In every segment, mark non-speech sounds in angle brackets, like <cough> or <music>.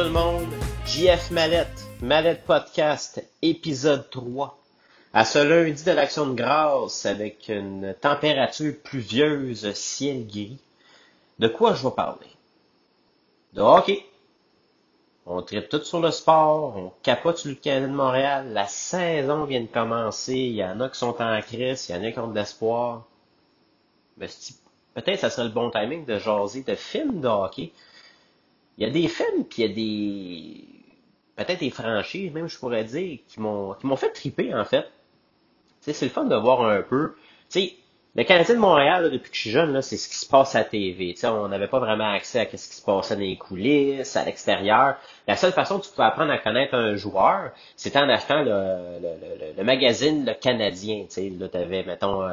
tout le monde. JF Mallette, Mallette Podcast, épisode 3. À ce lundi de l'Action de grâce, avec une température pluvieuse, ciel gris. De quoi je vais parler? De hockey. On tripe tout sur le sport, on capote sur le Canada de Montréal, la saison vient de commencer, il y en a qui sont en crise, il y en a qui ont de l'espoir. Ben, peut-être ça serait le bon timing de jaser de films de hockey. Il y a des films, puis il y a des peut-être des franchises, même je pourrais dire, qui m'ont qui m'ont fait triper en fait. c'est le fun de voir un peu. Tu sais, le Canadien de Montréal, depuis que je suis jeune, c'est ce qui se passe à la TV. sais, on n'avait pas vraiment accès à ce qui se passait dans les coulisses, à l'extérieur. La seule façon que tu pouvais apprendre à connaître un joueur, c'était en achetant le, le, le, magazine Le Canadien. sais, Là, tu avais, mettons,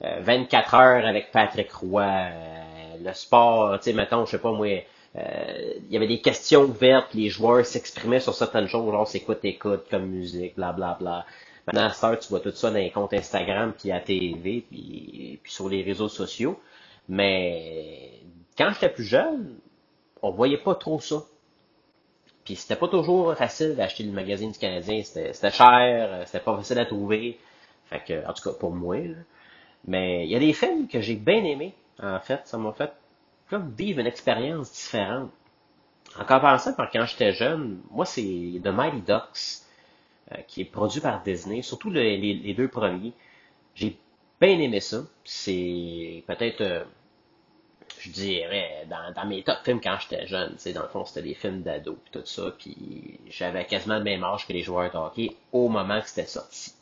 24 euh, euh, heures avec Patrick Roy, euh, le sport, tu sais, mettons, je sais pas moi, il y avait des questions ouvertes, les joueurs s'exprimaient sur certaines choses, genre c'est quoi t'écoutes comme musique, bla bla bla. Maintenant, à tu vois tout ça dans les comptes Instagram, puis à TV, puis, puis sur les réseaux sociaux. Mais quand j'étais plus jeune, on voyait pas trop ça. Puis c'était pas toujours facile d'acheter le magazine du Canadien. C'était cher, c'était pas facile à trouver. Fait que, en tout cas, pour moi. Mais il y a des films que j'ai bien aimés, en fait. Ça m'a fait comme vivre une expérience différente. Encore pensant, quand j'étais jeune, moi, c'est The Mighty Ducks. Euh, qui est produit par Disney, surtout les, deux premiers. J'ai bien aimé ça. C'est peut-être, euh, je dirais, dans, mes top films quand j'étais jeune. Dans le fond, c'était des films d'ado et tout ça. Puis j'avais quasiment le même âge que les joueurs de hockey au moment que c'était sorti.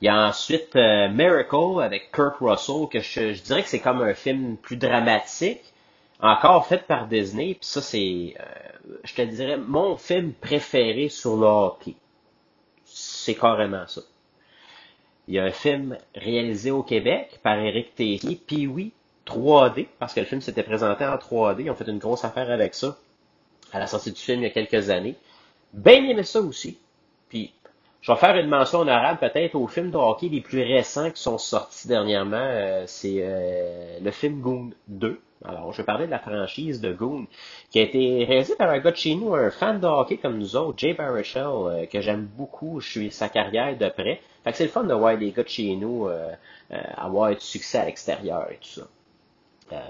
Il y a ensuite euh, Miracle avec Kurt Russell, que je, dirais que c'est comme un film plus dramatique, encore fait par Disney. Puis ça, c'est, je te dirais, mon film préféré sur le hockey c'est carrément ça. Il y a un film réalisé au Québec par Eric Tessier, puis oui, 3D, parce que le film s'était présenté en 3D. Ils ont fait une grosse affaire avec ça à la sortie du film il y a quelques années. Bien aimé ça aussi. Puis, je vais faire une mention honorable peut-être aux films de hockey les plus récents qui sont sortis dernièrement. Euh, c'est euh, le film Goon 2 alors, je vais parler de la franchise de Goon, qui a été réalisée par un gars de chez nous, un fan de hockey comme nous autres, Jay Baruchel, euh, que j'aime beaucoup. Je suis sa carrière de près. Fait que c'est le fun de voir des gars de chez nous euh, euh, avoir du succès à l'extérieur et tout ça.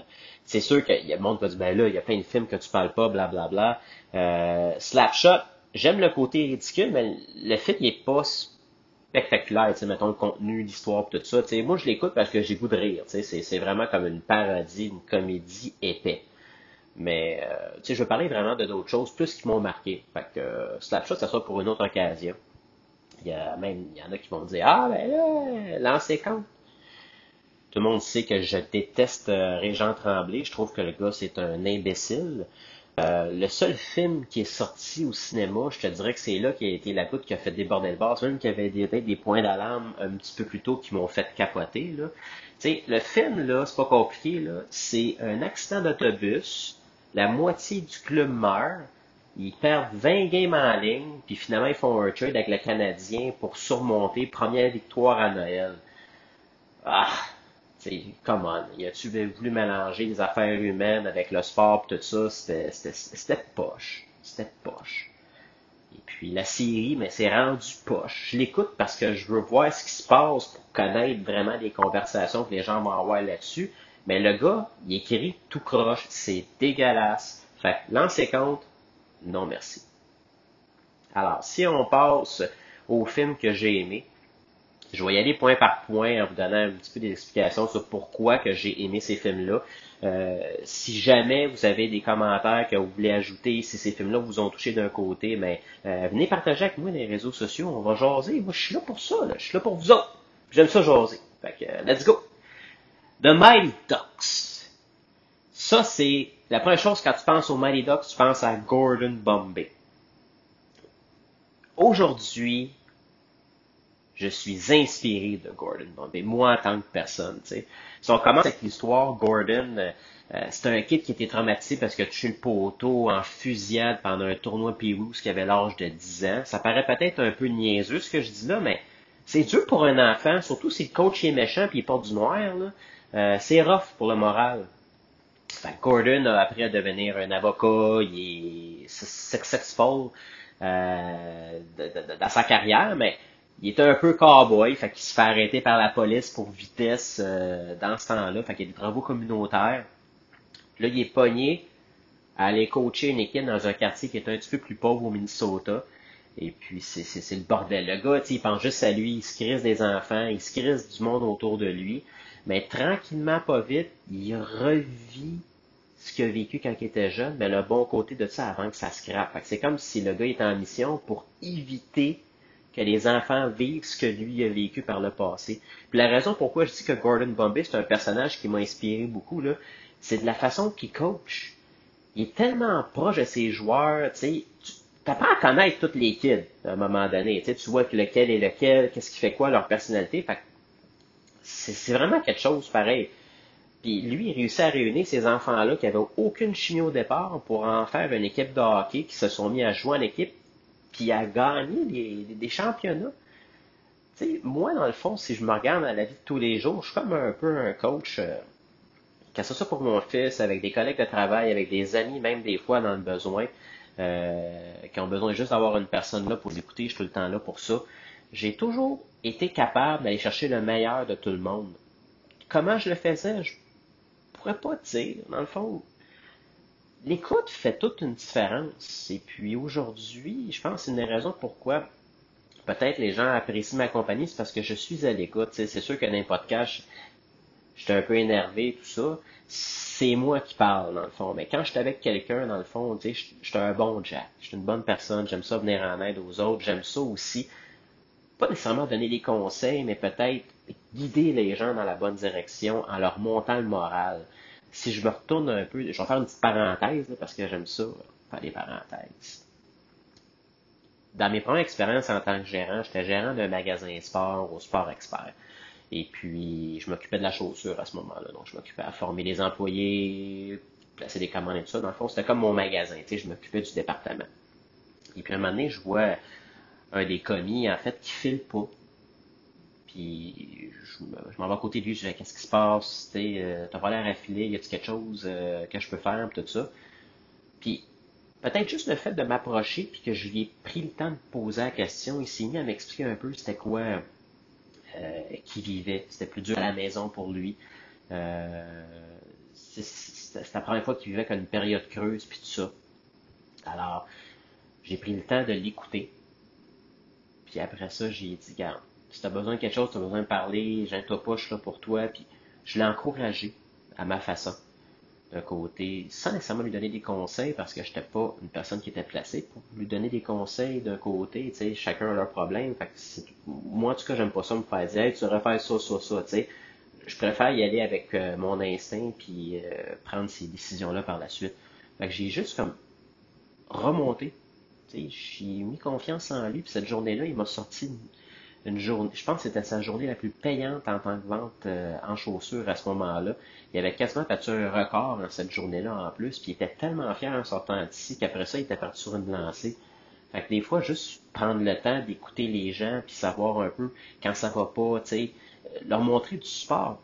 c'est sûr a le monde va dire, ben là, il y a plein de films que tu parles pas, blablabla. Bla, bla. Slapshot, j'aime le côté ridicule, mais le film, il est pas spectaculaire, tu sais, mettons le contenu, l'histoire, tout ça. Tu sais, moi, je l'écoute parce que j'ai goût de rire. Tu sais, c'est vraiment comme une parodie, une comédie épais. Mais, euh, tu sais, je veux parler vraiment de d'autres choses, plus qui m'ont marqué. Fait que euh, Slapshot, ça sera pour une autre occasion. Il y a même, il y en a qui vont dire, ah, ben là, lancez quand? Tout le monde sait que je déteste euh, Régent Tremblay. Je trouve que le gars, c'est un imbécile. Euh, le seul film qui est sorti au cinéma, je te dirais que c'est là qui a été la goutte qui a fait déborder le bas. Même qu'il y avait des, points d'alarme un petit peu plus tôt qui m'ont fait capoter. Là. le film, là, c'est pas compliqué. C'est un accident d'autobus. La moitié du club meurt. Ils perdent 20 games en ligne, puis finalement ils font un trade avec le Canadien pour surmonter première victoire à Noël. Ah, c'est come on, y a-tu voulu mélanger les affaires humaines avec le sport et tout ça? C'était poche. C'était poche. Et puis la série, mais c'est rendu poche. Je l'écoute parce que je veux voir ce qui se passe pour connaître vraiment les conversations que les gens vont avoir là-dessus. Mais le gars, il écrit tout croche. C'est dégueulasse. Fait que compte, non merci. Alors, si on passe au film que j'ai aimé, je vais y aller point par point en vous donnant un petit peu d'explications sur pourquoi que j'ai aimé ces films-là. Euh, si jamais vous avez des commentaires que vous voulez ajouter, si ces films-là vous ont touché d'un côté, mais euh, venez partager avec moi les réseaux sociaux, on va jaser. Moi, je suis là pour ça, là. je suis là pour vous autres. J'aime ça jaser. Fait que, euh, let's go! The Mighty Ducks. Ça, c'est la première chose quand tu penses aux Mighty Ducks, tu penses à Gordon Bombay. Aujourd'hui, je suis inspiré de Gordon Bombay, moi en tant que personne. sais. Si on commence avec l'histoire, Gordon, euh, euh, c'est un kid qui était traumatisé parce qu'il a tué le poteau en fusillade pendant un tournoi Pee-Wee qui avait l'âge de 10 ans. Ça paraît peut-être un peu niaiseux ce que je dis là, mais c'est dur pour un enfant, surtout si le coach est méchant puis il porte du noir. Là. Euh, c'est rough pour le moral. Fait Gordon a appris à devenir un avocat, il est successful euh, dans sa carrière, mais il était un peu cowboy, fait qu'il se fait arrêter par la police pour vitesse euh, dans ce temps-là, fait qu'il y a des travaux communautaires. Là, il est pogné à aller coacher une équipe dans un quartier qui est un petit peu plus pauvre au Minnesota. Et puis, c'est le bordel. Le gars, il pense juste à lui, il se crise des enfants, il se crise du monde autour de lui. Mais tranquillement, pas vite, il revit ce qu'il a vécu quand il était jeune, mais le bon côté de ça avant que ça se crappe. C'est comme si le gars était en mission pour éviter que les enfants vivent ce que lui a vécu par le passé. Puis la raison pourquoi je dis que Gordon Bombay, c'est un personnage qui m'a inspiré beaucoup, là, c'est de la façon qu'il coach. Il est tellement proche de ses joueurs, tu sais, tu apprends à connaître toutes les kids à un moment donné. Tu, tu vois lequel est lequel, qu'est-ce qui fait quoi, leur personnalité. C'est vraiment quelque chose pareil. Puis lui, il réussit à réunir ces enfants-là qui avaient aucune chimie au départ pour en faire une équipe de hockey qui se sont mis à jouer en équipe puis à gagner des, championnats. Tu sais, moi, dans le fond, si je me regarde à la vie de tous les jours, je suis comme un peu un coach, euh, que ce soit pour mon fils, avec des collègues de travail, avec des amis, même des fois dans le besoin, euh, qui ont besoin juste d'avoir une personne là pour écouter, je suis tout le temps là pour ça. J'ai toujours été capable d'aller chercher le meilleur de tout le monde. Comment je le faisais, je pourrais pas dire. Dans le fond, l'écoute fait toute une différence. Et puis aujourd'hui, je pense que c'est une des raisons pourquoi peut-être les gens apprécient ma compagnie, c'est parce que je suis à l'écoute. C'est sûr que dans les podcasts, j'étais un peu énervé, tout ça. C'est moi qui parle, dans le fond. Mais quand je suis avec quelqu'un, dans le fond, je suis un bon Jack. Je suis une bonne personne. J'aime ça venir en aide aux autres. J'aime ça aussi. Pas nécessairement donner des conseils, mais peut-être guider les gens dans la bonne direction en leur montant le moral si je me retourne un peu, je vais faire une petite parenthèse, parce que j'aime ça, faire des parenthèses. Dans mes premières expériences en tant que gérant, j'étais gérant d'un magasin sport au Sport Expert. Et puis, je m'occupais de la chaussure à ce moment-là. Donc, je m'occupais à former les employés, placer des commandes et tout ça. Dans le fond, c'était comme mon magasin. Tu sais, je m'occupais du département. Et puis, à un moment donné, je vois un des commis, en fait, qui file pas. Puis je, m'en vais à côté de lui, je dis qu'est-ce qui se passe, euh, t'as pas l'air affilé, y a-t-il quelque chose euh, que je peux faire, tout ça. Puis peut-être juste le fait de m'approcher, puis que je lui ai pris le temps de poser la question, il s'est mis à m'expliquer un peu c'était quoi euh, qui vivait, c'était plus dur à la maison pour lui. Euh, c'était la première fois qu'il vivait comme une période creuse, puis tout ça. Alors, j'ai pris le temps de l'écouter. Puis après ça, j'ai dit, garde, si tu as besoin de quelque chose, tu as besoin de parler, gêne-toi pas, je suis là pour toi. Puis je l'ai encouragé à ma façon, d'un côté, sans nécessairement lui donner des conseils, parce que je n'étais pas une personne qui était placée pour lui donner des conseils d'un côté, tu sais, chacun a leur problème. Fait que moi, en tout cas, j'aime pas ça me faire dire, tu devrais faire ça, ça, ça, tu sais. Je préfère y aller avec euh, mon instinct puis euh, prendre ces décisions-là par la suite. Fait que j'ai juste comme remonté. J'ai mis confiance en lui, puis cette journée-là, il m'a sorti une journée, je pense que c'était sa journée la plus payante en tant que vente euh, en chaussures à ce moment-là. Il avait quasiment battu un record dans cette journée-là en plus, puis il était tellement fier en sortant d'ici qu'après ça, il était parti sur une lancée. Fait que des fois, juste prendre le temps d'écouter les gens, puis savoir un peu quand ça va pas, tu sais, euh, leur montrer du sport.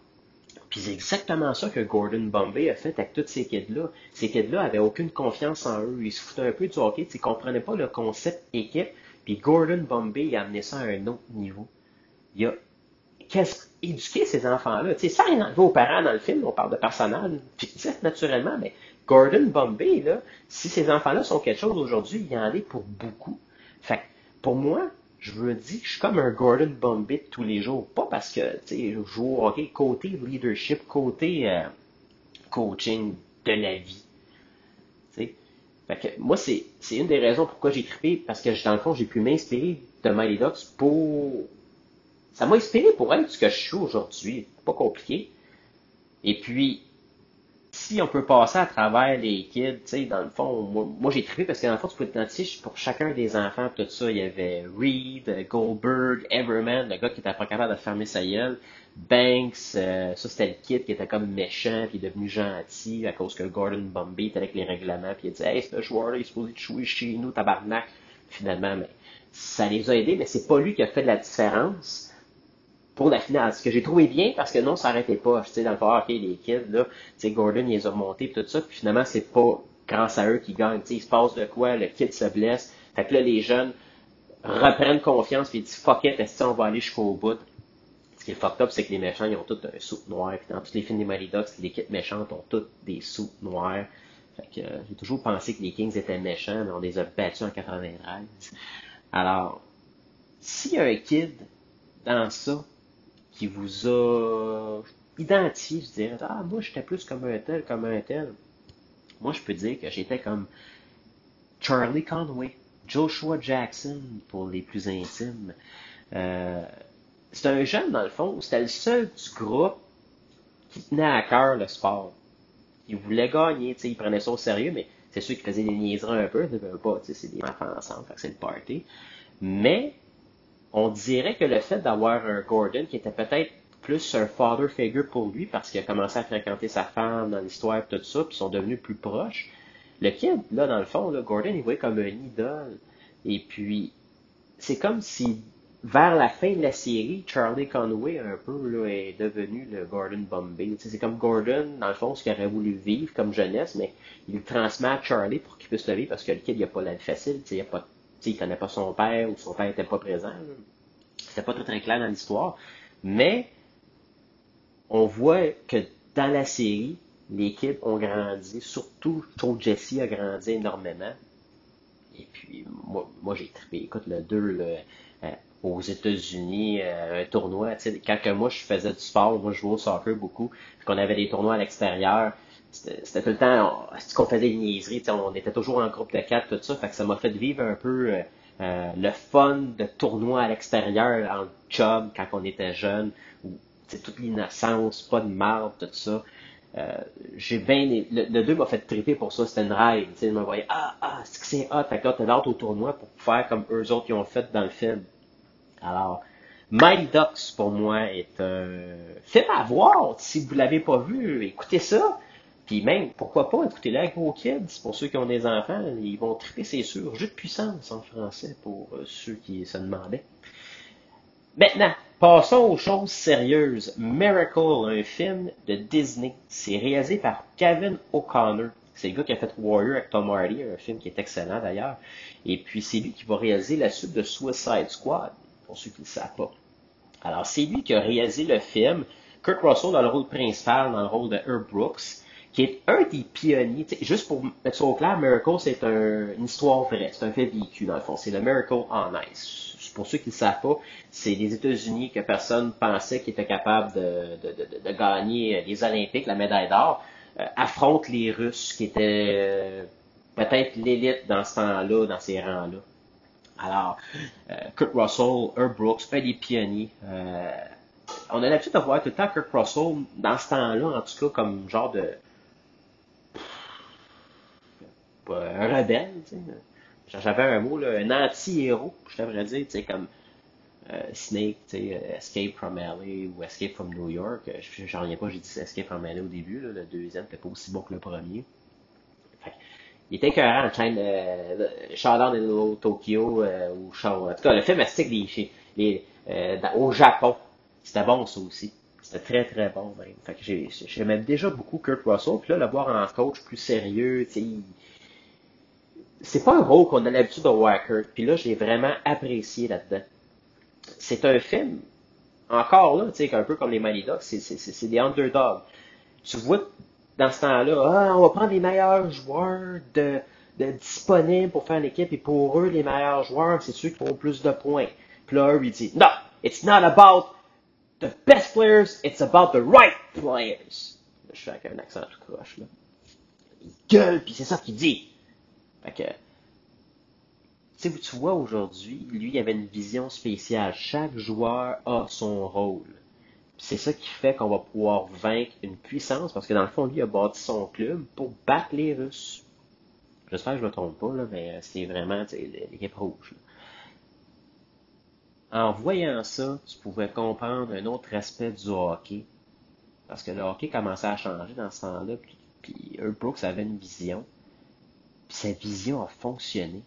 Puis c'est exactement ça que Gordon Bombay a fait avec toutes ces kids-là. Ces kids-là avaient aucune confiance en eux. Ils se foutaient un peu du hockey. Ils comprenaient pas le concept équipe. Puis Gordon Bombay il a amené ça à un autre niveau. Il a éduqué ces enfants-là. Tu sais, ça rien enlevé aux parents dans le film, on parle de personnages fictifs naturellement, mais Gordon Bombay, là, si ces enfants-là sont quelque chose aujourd'hui, il y en est pour beaucoup. Fait pour moi, je veux dire, je suis comme un Gordon Bombay tous les jours. Pas parce que, tu sais, je joue au côté leadership, côté euh, coaching de la vie. Fait que moi, c'est, c'est une des raisons pourquoi j'ai trippé, parce que dans le fond, j'ai pu m'inspirer de Mighty pour... Ça m'a inspiré pour être ce que je suis aujourd'hui. Pas compliqué. Et puis, si on peut passer à travers les kids, tu sais, dans le fond, moi, j'ai trippé parce que dans le fond, tu peux identifier pour chacun des enfants, tout ça, il y avait Reed, Goldberg, Everman, le gars qui était pas capable de fermer sa gueule. Banks, euh, ça c'était le kid qui était comme méchant puis est devenu gentil à cause que Gordon Bombay était avec les règlements puis il dit Hey, ce joueur-là, il est supposé jouer chez nous, tabarnak. Finalement, mais ça les a aidés, mais c'est pas lui qui a fait la différence. Pour la finale. Ce que j'ai trouvé bien, parce que non, ça n'arrêtait pas. Tu sais, dans le fond, ok, les kids, là, tu sais, Gordon, il les a montés, tout ça, puis finalement, c'est pas grâce à eux qu'ils gagnent. Tu sais, il se passe de quoi, le kid se blesse. Fait que là, les jeunes reprennent confiance, puis ils disent, fuck it, est-ce on va aller jusqu'au bout? Ce qui est fucked up, c'est que les méchants, ils ont tous un sou noir, puis dans tous les films des Mighty Ducks, les équipes méchantes ont tous des sous noirs. Fait que euh, j'ai toujours pensé que les Kings étaient méchants, mais on les a battus en 93. Alors, s'il y a un kid dans ça qui vous a identifié, je dirais, ah, moi, j'étais plus comme un tel, comme un tel. Moi, je peux dire que j'étais comme Charlie Conway, Joshua Jackson pour les plus intimes. Euh, c'est un jeune, dans le fond, c'était le seul du groupe qui tenait à cœur le sport. Il voulait gagner, tu sais, il prenait ça au sérieux, mais c'est sûr qu'il faisait des niaiseries un peu, pas, tu sais, c'est des enfants ensemble, c'est le party. Mais, on dirait que le fait d'avoir un Gordon qui était peut-être plus un father figure pour lui parce qu'il a commencé à fréquenter sa femme dans l'histoire et tout ça, puis ils sont devenus plus proches. Le kid, là, dans le fond, Gordon, il voyait comme un idole. Et puis, c'est comme si, vers la fin de la série, Charlie Conway, un peu, là, est devenu le Gordon Bombay. C'est comme Gordon, dans le fond, ce qu'il aurait voulu vivre comme jeunesse, mais il le transmet à Charlie pour qu'il puisse le vivre parce que le kid, il a pas la facile, il a pas, il connaît pas son père ou son père était pas présent. C'était pas très, très clair dans l'histoire. Mais, on voit que dans la série, l'équipe ont grandi, surtout, je Jesse a grandi énormément. Et puis, moi, moi j'ai trippé. Écoute, le 2, euh, aux États-Unis, euh, un tournoi, sais, quand moi je faisais du sport, moi je jouais au soccer beaucoup, qu'on avait des tournois à l'extérieur, c'était tout le temps, qu'on faisait des niaiseries, on était toujours en groupe de quatre, tout ça, fait que ça m'a fait vivre un peu euh, le fun de tournoi à l'extérieur en job quand on était jeune, où toute l'innocence, pas de marde, tout ça. Euh, j'ai bien le, 2 m'a fait triper pour ça, c'était une ride, tu sais, me voyait ah ah c'est que c'est hot, fait que là t'as l'autre au tournoi pour faire comme eux autres qui ont fait dans le film. Alors, Mighty Ducks pour moi est un film à voir si vous l'avez pas vu, écoutez ça. Puis même, pourquoi pas, écoutez-le avec vos kids, pour ceux qui ont des enfants, ils vont triper, c'est sûr. Jeu de puissance en français pour euh, ceux qui se demandaient. Maintenant, passons aux choses sérieuses. Miracle, un film de Disney. C'est réalisé par Kevin O'Connor. C'est le gars qui a fait Warrior avec Tom Hardy, un film qui est excellent d'ailleurs. Et puis c'est lui qui va réaliser la suite de Suicide Squad, pour ceux qui ne le savent pas. Alors c'est lui qui a réalisé le film. Kurt Russell dans le rôle principal, dans le rôle de Herb Brooks, qui est un des pionniers. Juste pour mettre ça au clair, Miracle c'est une histoire vraie, c'est un fait vécu dans le fond. C'est le Miracle on Ice pour ceux qui ne savent pas, c'est les États-Unis que personne pensait qu'ils étaient capables de, gagner les Olympiques, la médaille d'or, euh, affrontent les Russes qui étaient euh, peut-être l'élite dans ce temps-là, dans ces rangs-là. Alors, euh, Kurt Russell, Herb Brooks, un des pionniers. on a l'habitude de voir tout le temps Kurt Russell dans ce temps-là, en tout cas, comme genre de un rebelle, tu sais j'avais un mot, là, un anti-héros, je devrais dire, tu sais, comme euh, Snake, tu sais, euh, Escape from LA ou Escape from New York. Euh, je J'en reviens pas, j'ai dit Escape from LA au début, le deuxième n'était pas aussi bon que le premier. Fait, il était écœurant, chaîne euh, Shadow in Tokyo euh, ou Shadow. En tout cas, le film astique les, les, euh, au Japon. C'était bon ça aussi. C'était très très bon même. Fait que j'aimais déjà beaucoup Kurt Russell. Puis là, le voir en coach plus sérieux, tu sais, c'est pas un rôle qu'on a l'habitude de voir Puis là, j'ai vraiment apprécié là-dedans. C'est un film, encore là, tu sais, un peu comme les Mighty Ducks, c'est des underdogs. Tu vois dans ce temps-là, ah, on va prendre les meilleurs joueurs de, de disponibles pour faire l'équipe, et pour eux, les meilleurs joueurs, c'est ceux qui font plus de points. Puis là, il dit, non, it's not about the best players, it's about the right players. je fais avec un accent tout croche, là. Il gueule, puis c'est ça qu'il dit. Que, tu vois aujourd'hui, lui, il avait une vision spéciale. Chaque joueur a son rôle. C'est ça qui fait qu'on va pouvoir vaincre une puissance, parce que dans le fond, lui a bâti son club pour battre les Russes. J'espère que je ne me trompe pas, là, mais c'est vraiment l'équipe rouge. En voyant ça, tu pouvais comprendre un autre aspect du hockey. Parce que le hockey commençait à changer dans ce temps-là, puis, puis Brooks avait une vision. Sa vision a fonctionné.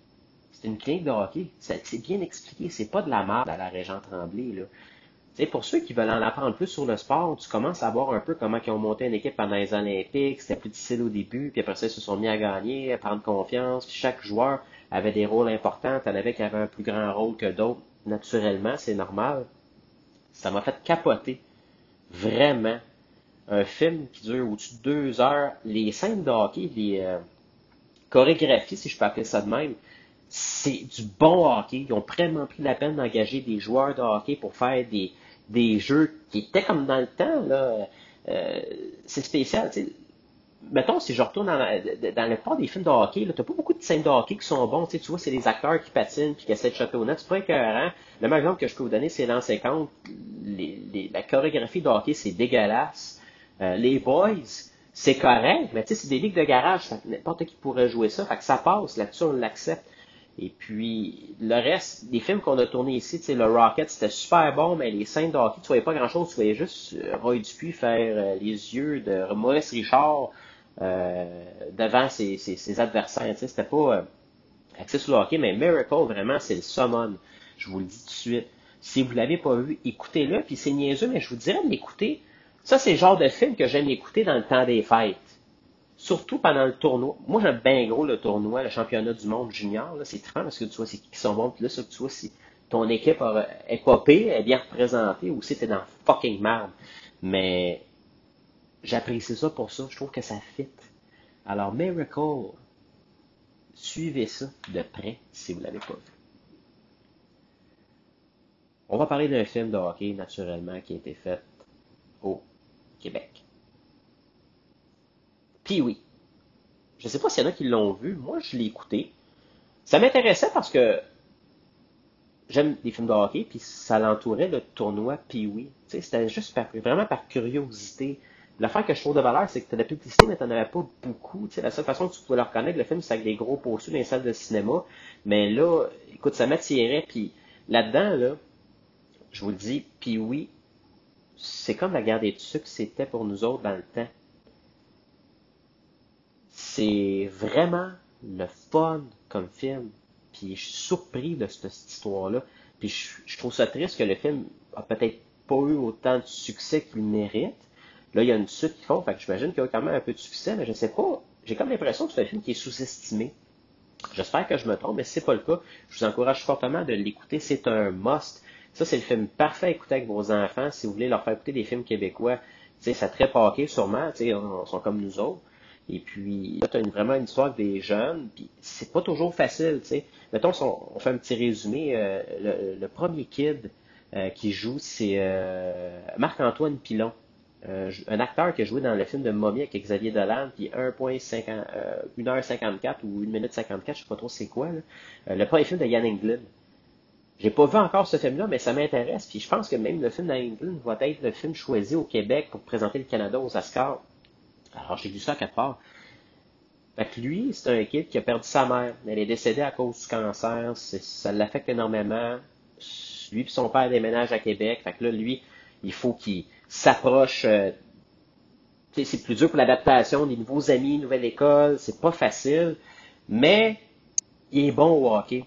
C'est une clinique de hockey. C'est bien expliqué. C'est pas de la merde à la région Tremblay. Là. pour ceux qui veulent en apprendre plus sur le sport, tu commences à voir un peu comment ils ont monté une équipe pendant les Olympiques. C'était plus difficile au début, puis après ça, ils se sont mis à gagner, à prendre confiance. Puis chaque joueur avait des rôles importants. T'en avais qui avaient un plus grand rôle que d'autres. Naturellement, c'est normal. Ça m'a fait capoter. Vraiment. Un film qui dure au-dessus de deux heures. Les scènes de hockey, les euh, chorégraphies, si je peux appeler ça de même, c'est du bon hockey. Ils ont vraiment pris la peine d'engager des joueurs de hockey pour faire des, des jeux qui étaient comme dans le temps. Là. Euh, c'est spécial. Mettons, si je retourne dans, dans le part des films de hockey, tu n'as pas beaucoup de scènes de hockey qui sont bons. Tu vois, c'est les acteurs qui patinent et qui essaient de choper au. C'est pas écœurant. Le meilleur exemple que je peux vous donner, c'est l'an 50. Les, la chorégraphie de hockey, c'est dégueulasse. Euh, les boys, c'est correct, mais tu sais, c'est des ligues de garage. N'importe qui pourrait jouer ça. Fait que ça passe. Là-dessus, on l'accepte. Et puis, le reste des films qu'on a tournés ici, tu sais, le Rocket, c'était super bon, mais les scènes de hockey, tu voyais pas grand-chose. Tu voyais juste euh, Roy Dupuis faire euh, les yeux de Maurice Richard euh, devant ses, ses, adversaires. Tu sais, c'était pas euh, axé hockey, mais Miracle, vraiment, c'est le summon. Je vous le dis tout de suite. Si vous l'avez pas vu, écoutez-le. Puis c'est niaiseux, mais je vous dirais de l'écouter. Ça, c'est le genre de film que j'aime écouter dans le temps des fêtes surtout pendant le tournoi. Moi, j'aime bien gros le tournoi, le championnat du monde junior. C'est très parce que tu vois c'est qui sont bons. Puis là, tu vois si ton équipe est popée, est bien représentée, ou si t'es dans fucking merde. Mais j'apprécie ça pour ça. Je trouve que ça fit. Alors, Miracle, suivez ça de près si vous l'avez pas vu. On va parler d'un film de hockey, naturellement, qui a été fait au Québec. Puis oui. Je sais pas s'il y en a qui l'ont vu. Moi, je l'ai écouté. Ça m'intéressait parce que j'aime des films de hockey, puis ça l'entourait le tournoi oui. C'était juste vraiment par curiosité. L'affaire que je trouve de valeur, c'est que tu la publicité, mais tu avais pas beaucoup. la seule façon que tu pouvais le reconnaître, le film, c'est avec des gros posters dans les salles de cinéma. Mais là, écoute, ça m'attirait. Puis là-dedans, là, je vous le dis, oui, c'est comme la guerre des sucres, c'était pour nous autres dans le temps c'est vraiment le fun comme film. Puis je suis surpris de cette, histoire-là. Puis je, trouve ça triste que le film a peut-être pas eu autant de succès qu'il mérite. Là, il y a une suite qui font, fait j'imagine qu'il y a quand même un peu de succès, mais je sais pas. J'ai comme l'impression que c'est un film qui est sous-estimé. J'espère que je me trompe, mais si c'est pas le cas, je vous encourage fortement de l'écouter. C'est un must. Ça, c'est le film parfait à écouter avec vos enfants si vous voulez leur faire écouter des films québécois. Tu sais, ça très paqué sûrement, tu sais, ils sont comme nous autres. Et puis, là, tu as vraiment une histoire des jeunes, puis c'est pas toujours facile, tu sais. Mettons, on, fait un petit résumé. Euh, le, premier kid euh, qui joue, c'est euh, Marc-Antoine Pilon. un acteur qui a joué dans le film de Mommy avec Xavier Dolan, puis 1.54 ou 1 minute 54, je sais pas trop c'est quoi. le premier film de Yann Englund. J'ai pas vu encore ce film-là, mais ça m'intéresse. Puis je pense que même le film d'Englund va être le film choisi au Québec pour présenter le Canada aux Oscars. Alors, j'ai vu ça à quatre parts. Fait que lui, c'est un kid qui a perdu sa mère. Elle est décédée à cause du cancer. Ça l'affecte énormément. Lui et son père déménagent à Québec. Fait que là, lui, il faut qu'il s'approche. Euh, c'est plus dur pour l'adaptation, des nouveaux amis, nouvelle école. C'est pas facile. Mais il est bon au hockey.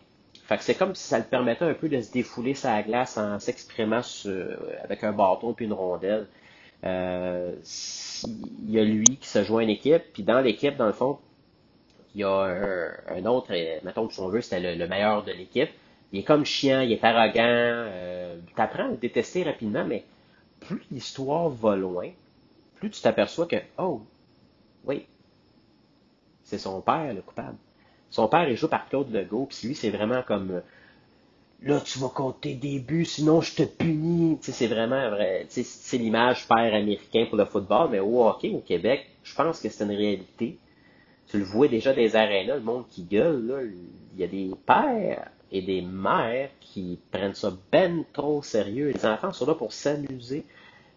Fait que c'est comme si ça le permettait un peu de se défouler sa glace en s'exprimant avec un bâton puis une rondelle. Euh, il y a lui qui se joint à une équipe, puis dans l'équipe, dans le fond, il y a un, autre, euh, mettons que son veut, c'était le, meilleur de l'équipe. Il est comme chiant, il est arrogant, euh, apprends à le détester rapidement, mais plus l'histoire va loin, plus tu t'aperçois que, oh, oui, c'est son père le coupable. Son père est joué par Claude Legault, puis lui, c'est vraiment comme là, tu vas compter des buts, sinon je te punis. c'est vraiment vrai. C'est l'image père américain pour le football, mais au hockey au Québec, je pense que c'est une réalité. Tu le vois déjà des arénas, le monde qui gueule, il y a des pères et des mères qui prennent ça ben trop sérieux. Les enfants sont là pour s'amuser.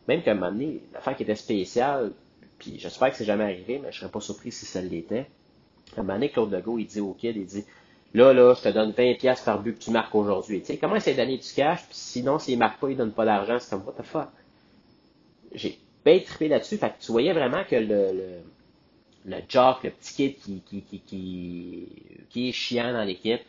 Même qu'à un moment donné, l'affaire qui était spéciale, puis j'espère que c'est jamais arrivé, mais je serais pas surpris si ça l'était. À un moment donné, Claude Legault, il dit au kid, il dit, Là, là, je te donne 20 pièces par but que tu marques aujourd'hui. Tu sais, comment de donner du cash, puis sinon, s'il marque pas, il donne pas d'argent, c'est comme, what the fuck? J'ai bien trippé là-dessus, fait tu voyais vraiment que le, le, le jock, le petit kid qui, qui, qui, qui, est chiant dans l'équipe,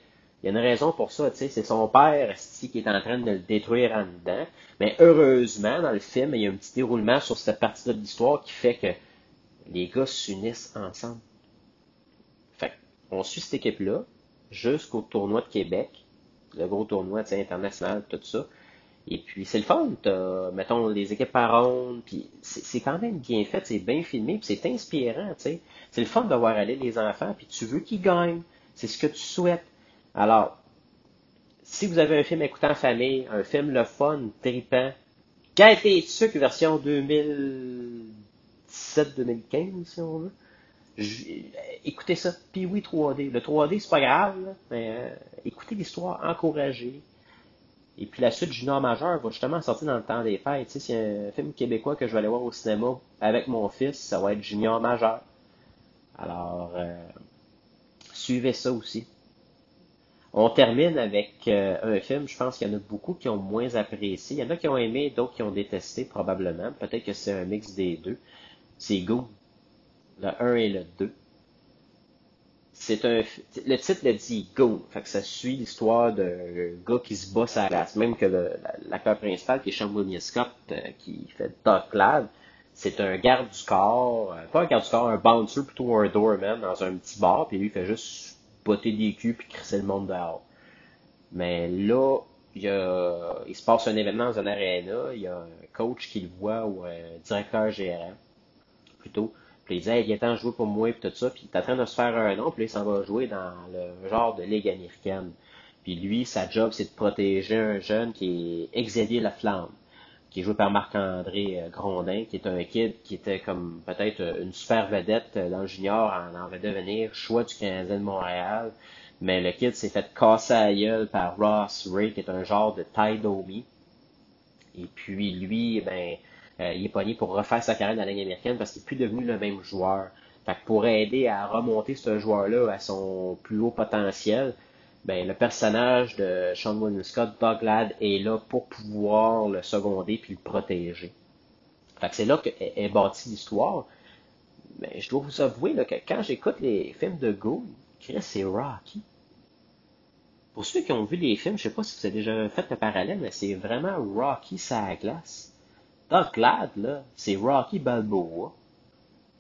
Il y a une raison pour ça, tu sais, c'est son père qui est en train de le détruire en dedans. Mais heureusement, dans le film, il y a un petit déroulement sur cette partie-là de l'histoire qui fait que les gars s'unissent ensemble. On suit cette équipe-là jusqu'au tournoi de Québec, le gros tournoi international, tout ça. Et puis c'est le fun, mettons, les équipes par ronde, puis c'est quand même bien fait, c'est bien filmé, puis c'est inspirant. C'est le fun de voir aller les enfants, puis tu veux qu'ils gagnent. C'est ce que tu souhaites. Alors, si vous avez un film écoutant en famille, un film le fun, tripant, Gâté Sucre version 2017-2015, si on veut, écoutez ça. Puis oui, 3D. Le 3D, c'est pas grave, mais euh, écoutez l'histoire, encouragez. Et puis la suite Junior Majeur va justement sortir dans le temps des fêtes. Tu un film québécois que je vais aller voir au cinéma avec mon fils, ça va être Junior Majeur. Alors, euh, suivez ça aussi. On termine avec euh, un film, je pense qu'il y en a beaucoup qui ont moins apprécié. Il y en a qui ont aimé, d'autres qui ont détesté probablement. Peut-être que c'est un mix des deux. C'est Go, le 1 et le 2 c'est un le titre le dit Go, fait que ça suit l'histoire d'un gars qui se bat à la glace, même que l'acteur principal qui est Sean William Scott euh, qui fait Doc Lad, c'est un garde du corps, euh, pas un garde du corps, un bouncer plutôt un doorman dans un petit bar, puis lui il fait juste botter des culs puis crisser le monde dehors. Mais là, il, y a, il se passe un événement dans un arena, il y a un coach qui le voit ou un directeur gérant plutôt puis il dit, hey, temps de jouer pour moi, puis tout ça. Puis il est en train de se faire un nom, puis il s'en va jouer dans le genre de ligue américaine. Puis lui, sa job, c'est de protéger un jeune qui est Xavier Laflamme, qui est joué par Marc-André euh, Grondin, qui est un kid qui était comme peut-être une super vedette euh, dans le junior, en, en va devenir choix du Canadien de Montréal. Mais le kid s'est fait casser à gueule par Ross Ray, qui est un genre de Ty Et puis lui, ben, euh, il est pogné pour refaire sa carrière dans la Ligue américaine parce qu'il n'est plus devenu le même joueur. Pour aider à remonter ce joueur-là à son plus haut potentiel, ben, le personnage de Sean William Scott, Doug est là pour pouvoir le seconder puis le protéger. C'est là qu'est bâtie l'histoire. Mais je dois vous avouer que quand j'écoute les films de Go, c'est Rocky. Pour ceux qui ont vu les films, je sais pas si vous avez déjà fait le parallèle, mais c'est vraiment Rocky sa glace. Doc Ladd, là, c'est Rocky Balboa.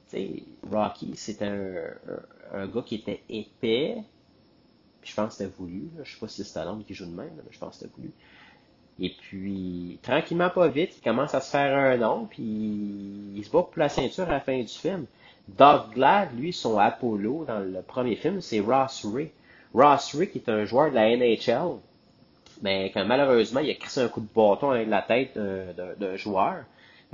sais, Rocky, c'est un, gars qui était épais. Je pense que c'était voulu. Je sais pas si c'est Stallone qui joue de même, mais je pense que c'était voulu. Et puis, tranquillement, pas vite, il commence à se faire un nom, puis il se bat pour la ceinture à la fin du film. Doug Glad, lui, son Apollo dans le premier film, c'est Ross Ray. Ross Ray, qui est un joueur de la NHL, mais quand malheureusement, il a crissé un coup de bâton avec la tête d'un joueur.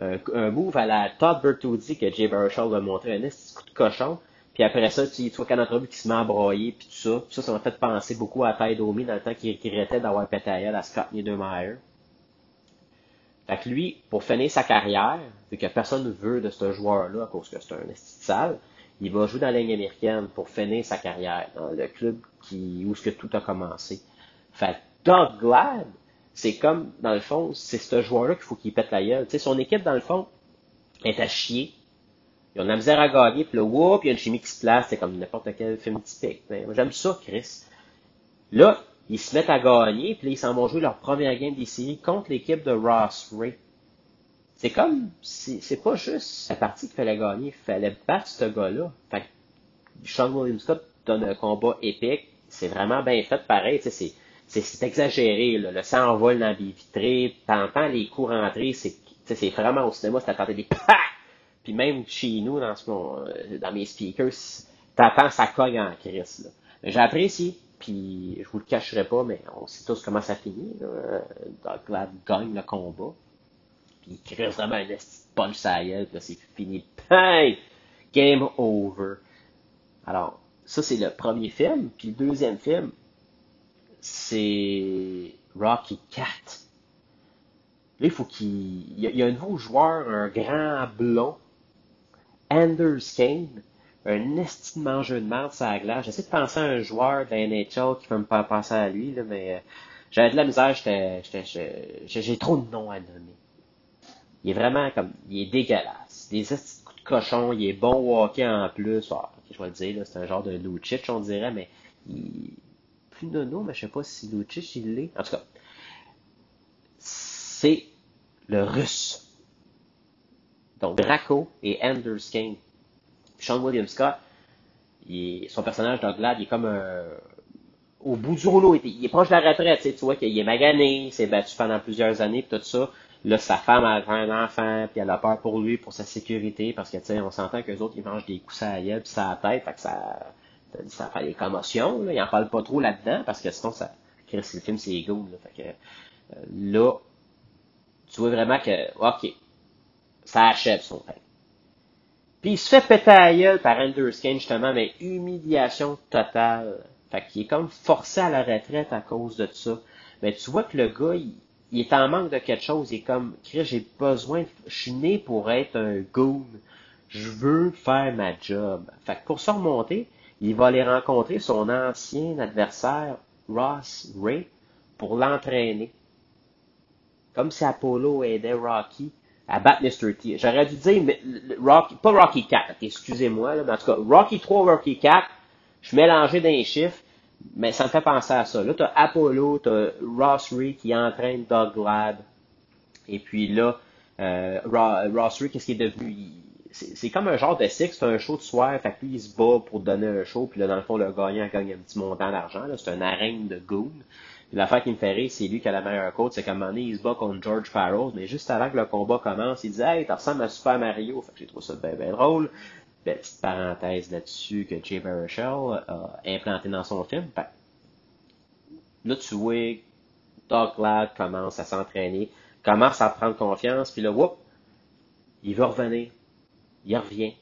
Un, move à la Todd Bertuzzi que Jay Baruchel a montré, un coup de cochon. Puis après ça, tu vois qu'en entrevue qui se met à broyer, puis tout ça. ça, ça m'a fait penser beaucoup à Ty Domi dans le temps qu'il regrettait d'avoir pété à, à Scott Niedermayer. Fait que lui, pour finir sa carrière, vu que personne ne veut de ce joueur-là à cause que c'est un esti sale, il va jouer dans la ligne américaine pour finir sa carrière dans le club qui, où ce que tout a commencé. Fait Doug Glad, c'est comme, dans le fond, c'est ce joueur-là qu'il faut qu'il pète la gueule. Tu sais, son équipe, dans le fond, est à chier. Ils ont de la misère à gagner, puis là, whoop, il y a une chimie qui se place, c'est comme n'importe quel film typique. Mais j'aime ça, Chris. Là, ils se mettent à gagner, puis là, ils s'en vont jouer leur première game des séries contre l'équipe de Ross Ray. C'est comme, c'est pas juste la partie qu'il fallait gagner, il fallait battre ce gars-là. Fait que Sean William Scott donne un combat épique, c'est vraiment bien fait pareil, tu sais, c'est c'est exagéré, là. le sang envole dans les vitrées, t'entends les coups rentrer, c'est c'est vraiment au cinéma, t'entends des <laughs> PAC! Puis même chez nous, dans, ce, euh, dans mes speakers, t'entends ça cogne en crise. J'apprécie, puis je vous le cacherai pas, mais on sait tous comment ça finit. Là. Doug Glad gagne le combat. Puis il crée vraiment un punch à gueule, c'est fini. Hey! Game over. Alors, ça c'est le premier film. Puis le deuxième film, c'est Rocky Cat. Là, il faut qu'il. Il y, a un nouveau joueur, un grand blond, Anders Kane, un esti de mangeur de merde sur la glace. J'essaie de penser à un joueur de la NHL qui peut me faire penser à lui, là, mais euh, j'avais de la misère, j'ai trop de noms à nommer. Il est vraiment comme, il est dégueulasse. Des coups de cochon, il est bon au hockey en plus. Ah, je vais le dire, c'est un genre de Lucic, on dirait, mais il, plus nono, mais je sais pas si Lucic il l'est. En tout cas, c'est le russe. Donc Draco et Anders Kane. Sean William Scott, son personnage Glad, il est comme un, au bout du rouleau, il est, proche de la retraite, tu, vois qu'il est magané, il s'est battu pendant plusieurs années, pis tout ça. Là, sa femme a un enfant, puis elle a peur pour lui, pour sa sécurité, parce que, tu sais, on s'entend qu'eux autres, ils mangent des coups à la pis ça la tête, fait que ça, ça fait des commotions, là. Ils en parlent pas trop là-dedans, parce que sinon, ça, le film, c'est égaux, là. Fait que, euh, là, tu vois vraiment que, ok, ça achève son rêve. Puis il se fait péter à gueule par Anders Kane, justement, mais humiliation totale. Fait qu'il est comme forcé à la retraite à cause de ça. Mais tu vois que le gars, il, est en manque de quelque chose. Il est comme, j'ai besoin, je suis né pour être un goon. Je veux faire ma job. Fait que pour se remonter, il va aller rencontrer son ancien adversaire, Ross Ray, pour l'entraîner. Comme si Apollo aidait Rocky à battre Mr. T. J'aurais dû dire Rocky, pas Rocky 4, excusez-moi, mais en tout cas, Rocky 3, Rocky 4, je suis mélangé dans chiffres, mais ça me fait penser à ça. Là, t'as Apollo, t'as Ross Ree qui entraîne Doug Glad, et puis là, euh, Ross Ree, qu'est-ce qu'il est devenu? C'est comme un genre de six, c'est un show de soir, fait que il se bat pour donner un show, puis là, dans le fond, le gagnant gagne un petit montant d'argent, c'est un arène de goon. L'affaire qui me fait rire, c'est lui qui a la meilleure côte, c'est qu'à un moment donné, il se bat contre George Farrell, mais juste avant que le combat commence, il dit Hey, t'as ressembles à Super Mario. Fait que j'ai trouvé ça bien, bien drôle. petite parenthèse là-dessus que Jay Baruchel a implanté dans son film. Là, tu vois, Doc Ladd commence à s'entraîner, commence à prendre confiance, puis là, whoop, il veut revenir. Il revient.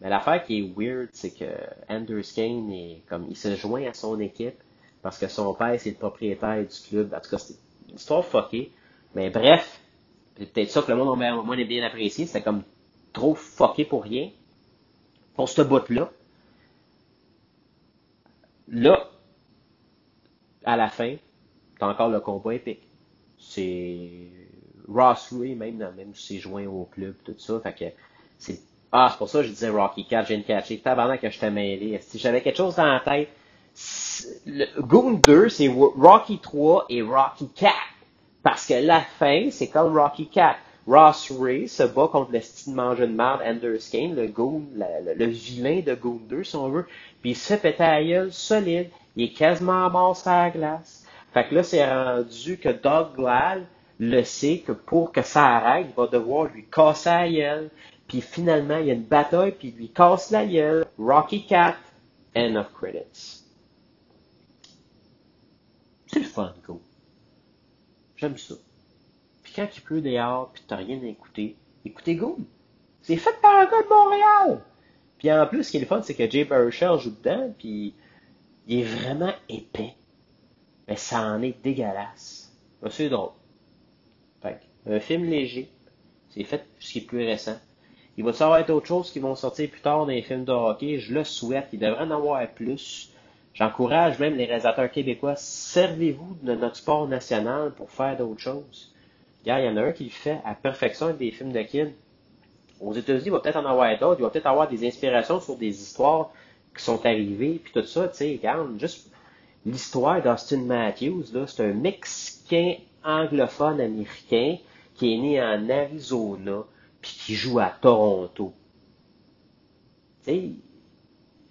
Mais l'affaire qui est weird, c'est que Anders Kane est comme il se joint à son équipe parce que son père, c'est le propriétaire du club. En tout cas, c'est une histoire fuckée. Mais bref, c'est peut-être ça que le monde a moins bien apprécié. C'était comme trop fucké pour rien. Pour ce bout-là. Là, à la fin, t'as encore le combat épique. C'est Ross Ray, même, même s'est joint au club, tout ça. Fait que c'est. Ah, c'est pour ça que je disais Rocky 4, j'ai une catché. Tabarnak que je t'ai mêlé. Si j'avais quelque chose dans la tête, le Goon 2, c'est Rocky 3 et Rocky 4. Parce que la fin, c'est comme Rocky 4. Ross Ray se bat contre le style manger de merde Anders Kane, le goon, le, vilain de Goon 2, si on veut. Puis il se fait péter à gueule solide. Il est quasiment mort sur la glace. Fait que là, c'est rendu que Doug Glad le sait que pour que ça arrête, il va devoir lui casser la gueule. Puis finalement, il y a une bataille, puis il lui casse la gueule. Rocky 4, end of credits. C'est le fun, go. J'aime ça. Puis quand il pleut dehors, puis t'as rien à écouter, écoutez Go. C'est fait par un gars de Montréal. Puis en plus, ce qui est le fun, c'est que Jay Baruchel joue dedans, puis il est vraiment épais. Mais ça en est dégueulasse. C'est drôle. Fait un film léger. C'est fait ce qui est plus récent. Il va savoir être autre chose qui vont sortir plus tard dans les films de hockey. Je le souhaite. Il devrait en avoir plus. J'encourage même les réalisateurs québécois, servez-vous de notre sport national pour faire d'autres choses. il y en a un qui fait à perfection des films de kids. Aux États-Unis, il va peut-être en avoir d'autres, il va peut-être avoir des inspirations sur des histoires qui sont arrivées, puis tout ça, tu sais, regarde, juste l'histoire d'Austin Matthews, là, c'est un Mexicain anglophone américain qui est né en Arizona, qui joue à Toronto.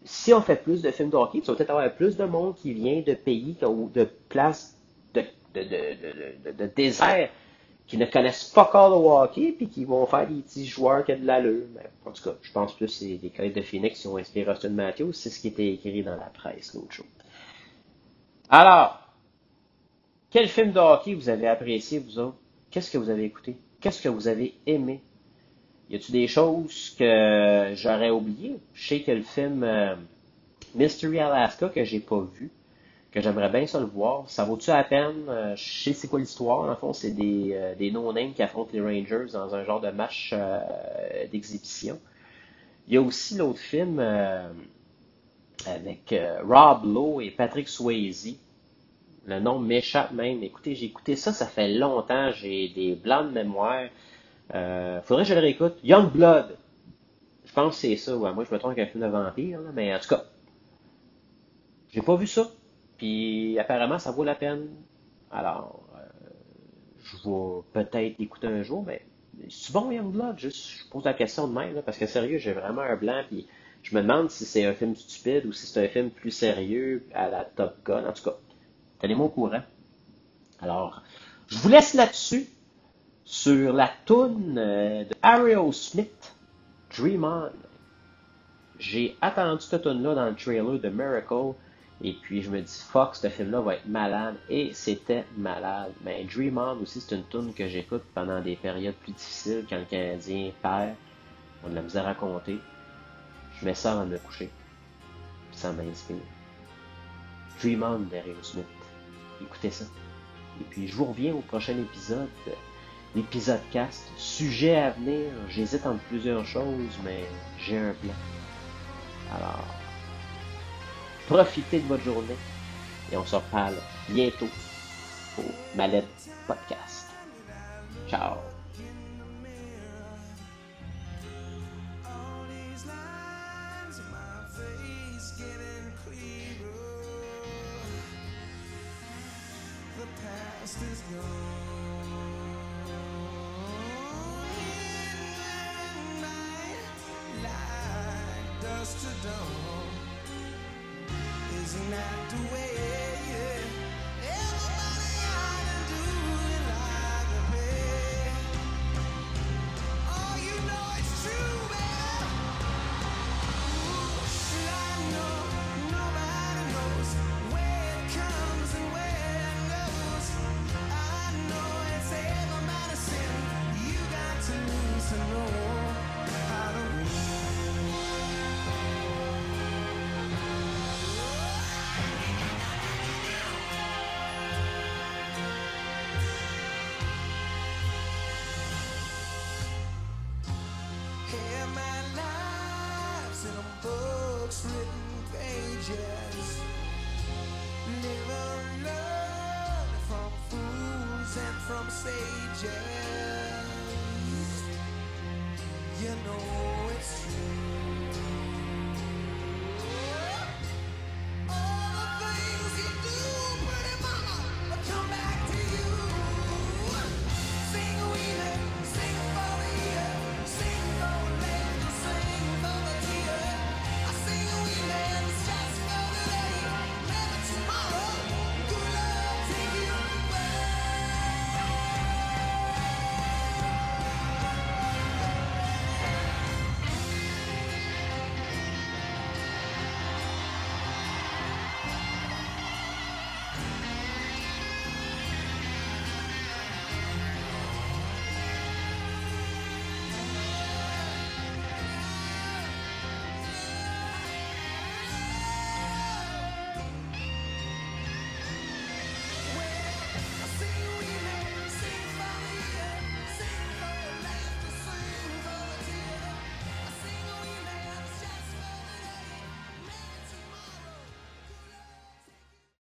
Si on fait plus de films de hockey, tu vas peut-être avoir plus de monde qui vient de pays ou de places de, de, désert qui ne connaissent pas encore le hockey puis qui vont faire des petits joueurs qui ont de l'allure. Mais en tout cas, je pense plus que c'est des collègues de Phoenix qui ont inspiré Austin Matthews. C'est ce qui était écrit dans la presse l'autre jour. Alors, quel film de hockey vous avez apprécié, vous autres? Qu'est-ce que vous avez écouté? Qu'est-ce que vous avez aimé? Y a-tu des choses que j'aurais oubliées? Je sais que le film euh, Mystery Alaska que j'ai pas vu, que j'aimerais bien ça le voir. Ça vaut-tu la peine? Euh, je sais c'est quoi l'histoire. En fond, c'est des, euh, des no-names qui affrontent les Rangers dans un genre de match d'exhibition. Il y a aussi l'autre film avec Rob Lowe et Patrick Swayze. Le nom m'échappe même. Écoutez, j'ai écouté ça, ça fait longtemps. J'ai des blancs de mémoire. Euh, faudrait que je le réécoute. Young Blood. Je pense que c'est ça. Ouais. Moi, je me trompe avec un film de vampire, mais en tout cas, j'ai pas vu ça. Puis apparemment, ça vaut la peine. Alors, euh, je vais peut-être écouter un jour, mais c'est bon Youngblood? Juste, je pose la question de même, parce que sérieux, j'ai vraiment un blanc, puis je me demande si c'est un film stupide ou si c'est un film plus sérieux à la Top Gun. En tout cas, tenez-moi au courant. Alors, je vous laisse là-dessus sur la toune euh, de Aerosmith, Dream On. J'ai attendu cette tune-là dans le trailer de Miracle. Et puis je me dis, fuck, ce film-là va être malade. Et c'était malade. Mais Dream On aussi, c'est une tune que j'écoute pendant des périodes plus difficiles quand le Canadien perd. On a la misère à. Je mets ça avant de me coucher. Puis ça m'inspire. Dream On Smith. Écoutez ça. Et puis je vous reviens au prochain épisode. L'épisode cast. Sujet à venir. J'hésite entre plusieurs choses, mais j'ai un plan. Alors, profitez de votre journée et on se reparle bientôt au Mallette Podcast. Ciao! Isn't that the way? From sages. You know.